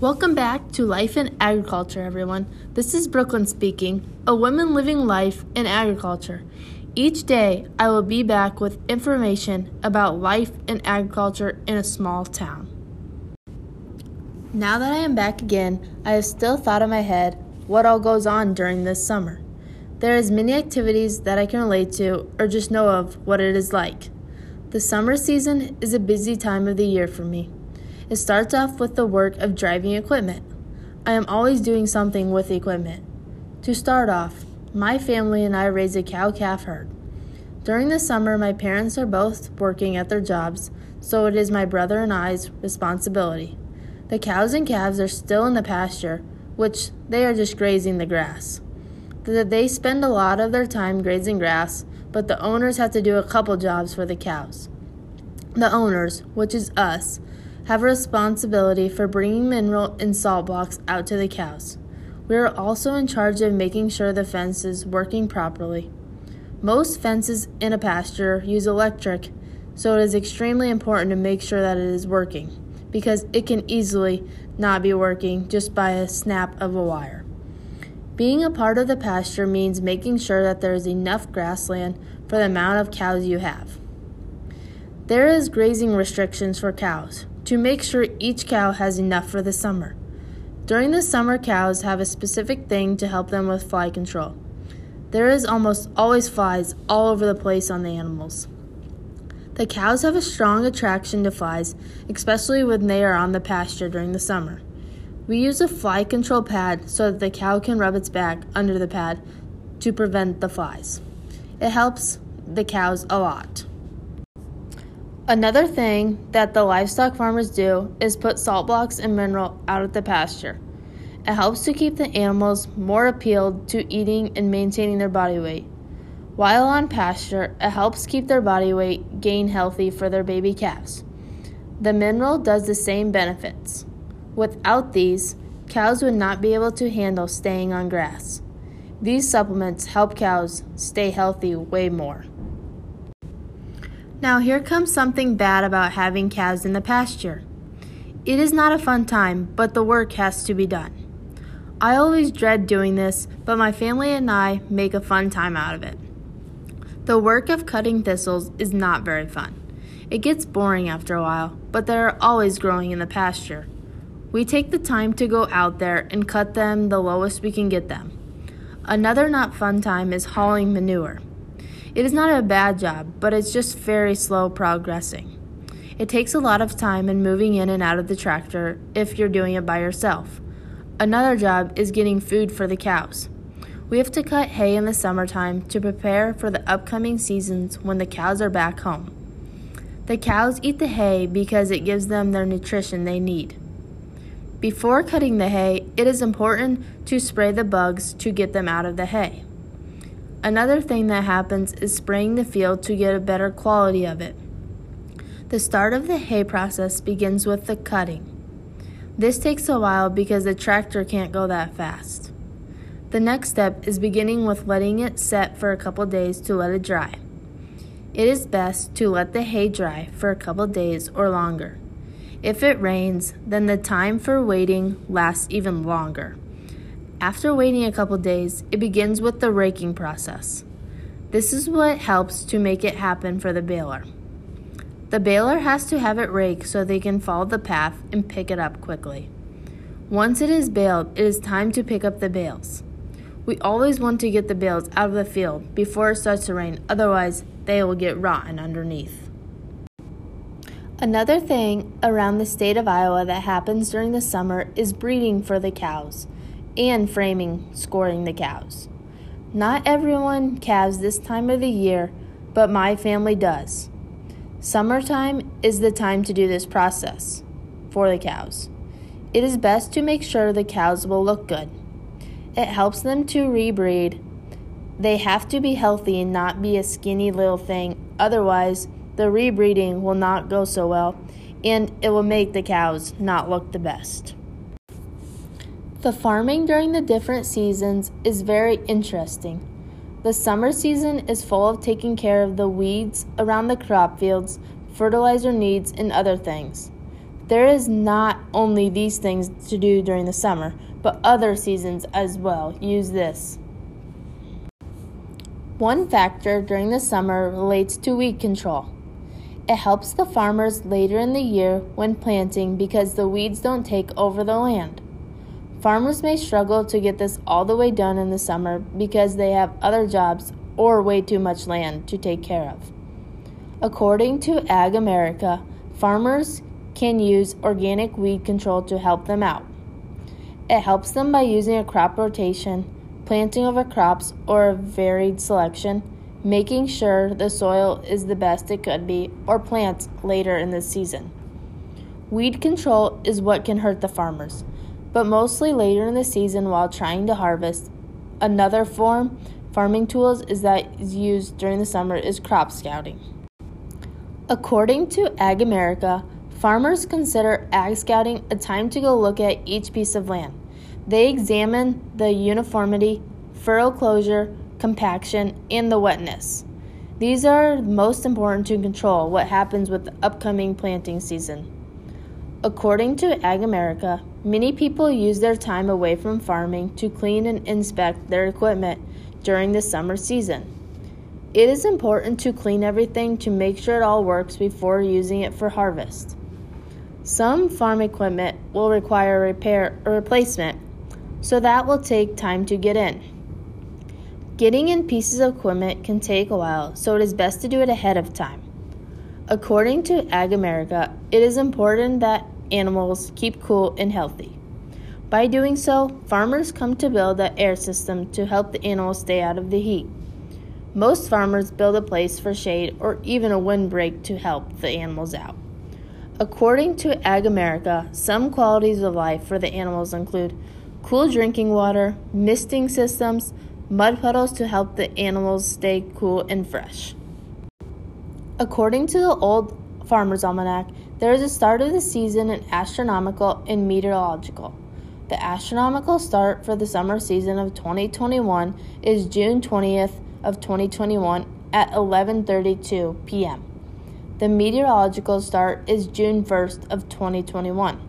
Welcome back to Life in Agriculture, everyone. This is Brooklyn speaking, a woman living life in agriculture. Each day, I will be back with information about life in agriculture in a small town. Now that I am back again, I have still thought in my head what all goes on during this summer. There is many activities that I can relate to or just know of what it is like. The summer season is a busy time of the year for me. It starts off with the work of driving equipment. I am always doing something with equipment. To start off, my family and I raise a cow calf herd. During the summer, my parents are both working at their jobs, so it is my brother and I's responsibility. The cows and calves are still in the pasture, which they are just grazing the grass. They spend a lot of their time grazing grass, but the owners have to do a couple jobs for the cows. The owners, which is us, have responsibility for bringing mineral and salt blocks out to the cows. We are also in charge of making sure the fence is working properly. Most fences in a pasture use electric, so it is extremely important to make sure that it is working because it can easily not be working just by a snap of a wire. Being a part of the pasture means making sure that there is enough grassland for the amount of cows you have. There is grazing restrictions for cows to make sure each cow has enough for the summer. During the summer, cows have a specific thing to help them with fly control. There is almost always flies all over the place on the animals. The cows have a strong attraction to flies, especially when they are on the pasture during the summer. We use a fly control pad so that the cow can rub its back under the pad to prevent the flies. It helps the cows a lot. Another thing that the livestock farmers do is put salt blocks and mineral out at the pasture. It helps to keep the animals more appealed to eating and maintaining their body weight. While on pasture, it helps keep their body weight gain healthy for their baby calves. The mineral does the same benefits. Without these, cows would not be able to handle staying on grass. These supplements help cows stay healthy way more. Now, here comes something bad about having calves in the pasture. It is not a fun time, but the work has to be done. I always dread doing this, but my family and I make a fun time out of it. The work of cutting thistles is not very fun. It gets boring after a while, but they are always growing in the pasture. We take the time to go out there and cut them the lowest we can get them. Another not fun time is hauling manure. It is not a bad job, but it's just very slow progressing. It takes a lot of time and moving in and out of the tractor if you're doing it by yourself. Another job is getting food for the cows. We have to cut hay in the summertime to prepare for the upcoming seasons when the cows are back home. The cows eat the hay because it gives them their nutrition they need. Before cutting the hay, it is important to spray the bugs to get them out of the hay. Another thing that happens is spraying the field to get a better quality of it. The start of the hay process begins with the cutting. This takes a while because the tractor can't go that fast. The next step is beginning with letting it set for a couple days to let it dry. It is best to let the hay dry for a couple days or longer. If it rains, then the time for waiting lasts even longer. After waiting a couple days, it begins with the raking process. This is what helps to make it happen for the baler. The baler has to have it rake so they can follow the path and pick it up quickly. Once it is baled, it is time to pick up the bales. We always want to get the bales out of the field before it starts to rain, otherwise, they will get rotten underneath. Another thing around the state of Iowa that happens during the summer is breeding for the cows and framing scoring the cows. Not everyone calves this time of the year, but my family does. Summertime is the time to do this process for the cows. It is best to make sure the cows will look good. It helps them to rebreed. They have to be healthy and not be a skinny little thing, otherwise, the rebreeding will not go so well and it will make the cows not look the best. The farming during the different seasons is very interesting. The summer season is full of taking care of the weeds around the crop fields, fertilizer needs, and other things. There is not only these things to do during the summer, but other seasons as well. Use this. One factor during the summer relates to weed control. It helps the farmers later in the year when planting because the weeds don't take over the land. Farmers may struggle to get this all the way done in the summer because they have other jobs or way too much land to take care of. According to Ag America, farmers can use organic weed control to help them out. It helps them by using a crop rotation, planting cover crops, or a varied selection making sure the soil is the best it could be, or plants later in the season. Weed control is what can hurt the farmers, but mostly later in the season while trying to harvest. Another form farming tools is that is used during the summer is crop scouting. According to Ag America, farmers consider ag scouting a time to go look at each piece of land. They examine the uniformity, furrow closure, compaction, and the wetness. These are most important to control what happens with the upcoming planting season. According to Ag America, many people use their time away from farming to clean and inspect their equipment during the summer season. It is important to clean everything to make sure it all works before using it for harvest. Some farm equipment will require repair or replacement, so that will take time to get in. Getting in pieces of equipment can take a while, so it is best to do it ahead of time. According to Ag America, it is important that animals keep cool and healthy. By doing so, farmers come to build an air system to help the animals stay out of the heat. Most farmers build a place for shade or even a windbreak to help the animals out. According to Ag America, some qualities of life for the animals include cool drinking water, misting systems, mud puddles to help the animals stay cool and fresh. According to the Old Farmer's Almanac, there is a start of the season in astronomical and meteorological. The astronomical start for the summer season of 2021 is June 20th of 2021 at 11:32 p.m. The meteorological start is June 1st of 2021.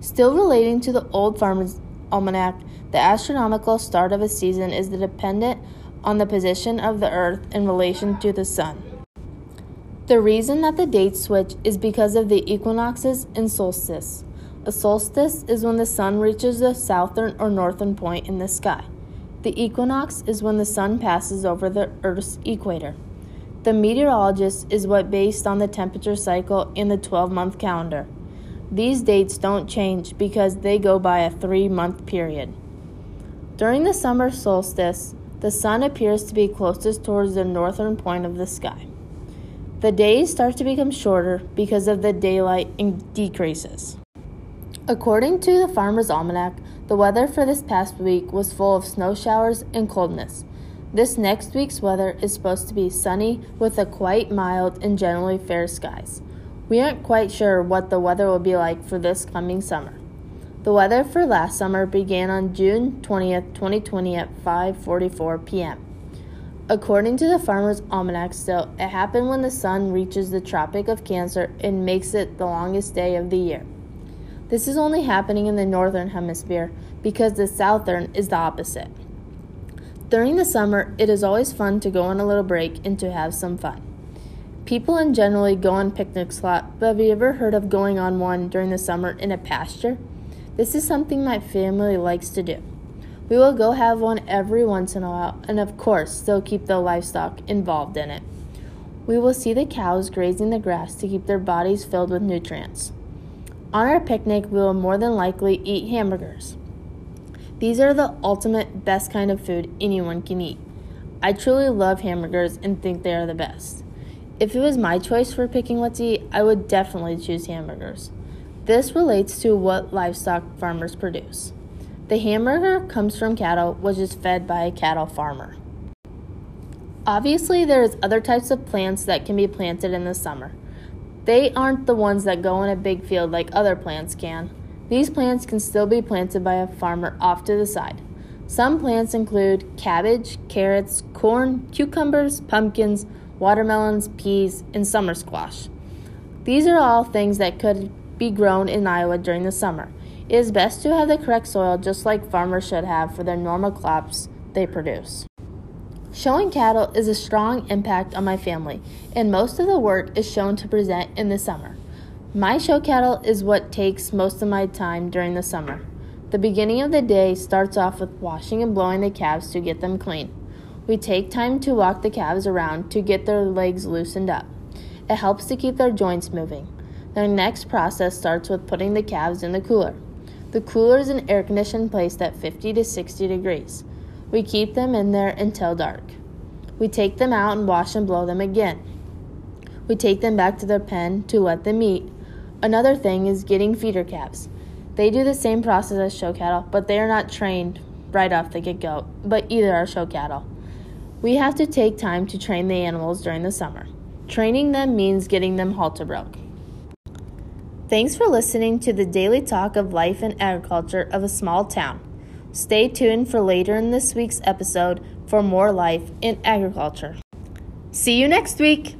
Still relating to the Old Farmer's Almanac, the astronomical start of a season is dependent on the position of the Earth in relation to the Sun. The reason that the dates switch is because of the equinoxes and solstice. A solstice is when the sun reaches the southern or northern point in the sky. The equinox is when the sun passes over the Earth's equator. The meteorologist is what based on the temperature cycle in the 12 month calendar. These dates don't change because they go by a three month period. During the summer solstice, the sun appears to be closest towards the northern point of the sky. The days start to become shorter because of the daylight decreases. According to the Farmer's Almanac, the weather for this past week was full of snow showers and coldness. This next week's weather is supposed to be sunny with a quite mild and generally fair skies. We aren't quite sure what the weather will be like for this coming summer. The weather for last summer began on June 20th, 2020 at 5:44 p.m. According to the Farmer's Almanac still, it happened when the sun reaches the Tropic of Cancer and makes it the longest day of the year. This is only happening in the northern hemisphere because the southern is the opposite. During the summer, it is always fun to go on a little break and to have some fun. People in generally go on picnics a lot, but have you ever heard of going on one during the summer in a pasture? This is something my family likes to do. We will go have one every once in a while, and of course, still keep the livestock involved in it. We will see the cows grazing the grass to keep their bodies filled with nutrients. On our picnic, we will more than likely eat hamburgers. These are the ultimate best kind of food anyone can eat. I truly love hamburgers and think they are the best. If it was my choice for picking what to eat, I would definitely choose hamburgers. This relates to what livestock farmers produce. The hamburger comes from cattle, which is fed by a cattle farmer. Obviously, there's other types of plants that can be planted in the summer. They aren't the ones that go in a big field like other plants can. These plants can still be planted by a farmer off to the side. Some plants include cabbage, carrots, corn, cucumbers, pumpkins, watermelons, peas, and summer squash. These are all things that could be grown in Iowa during the summer. It is best to have the correct soil just like farmers should have for their normal crops they produce. Showing cattle is a strong impact on my family, and most of the work is shown to present in the summer. My show cattle is what takes most of my time during the summer. The beginning of the day starts off with washing and blowing the calves to get them clean. We take time to walk the calves around to get their legs loosened up. It helps to keep their joints moving. The next process starts with putting the calves in the cooler. The cooler is an air conditioned place at 50 to 60 degrees. We keep them in there until dark. We take them out and wash and blow them again. We take them back to their pen to let them eat. Another thing is getting feeder calves. They do the same process as show cattle, but they are not trained right off the get go, but either are show cattle. We have to take time to train the animals during the summer. Training them means getting them halter broke. Thanks for listening to the daily talk of life and agriculture of a small town. Stay tuned for later in this week's episode for more life in agriculture. See you next week!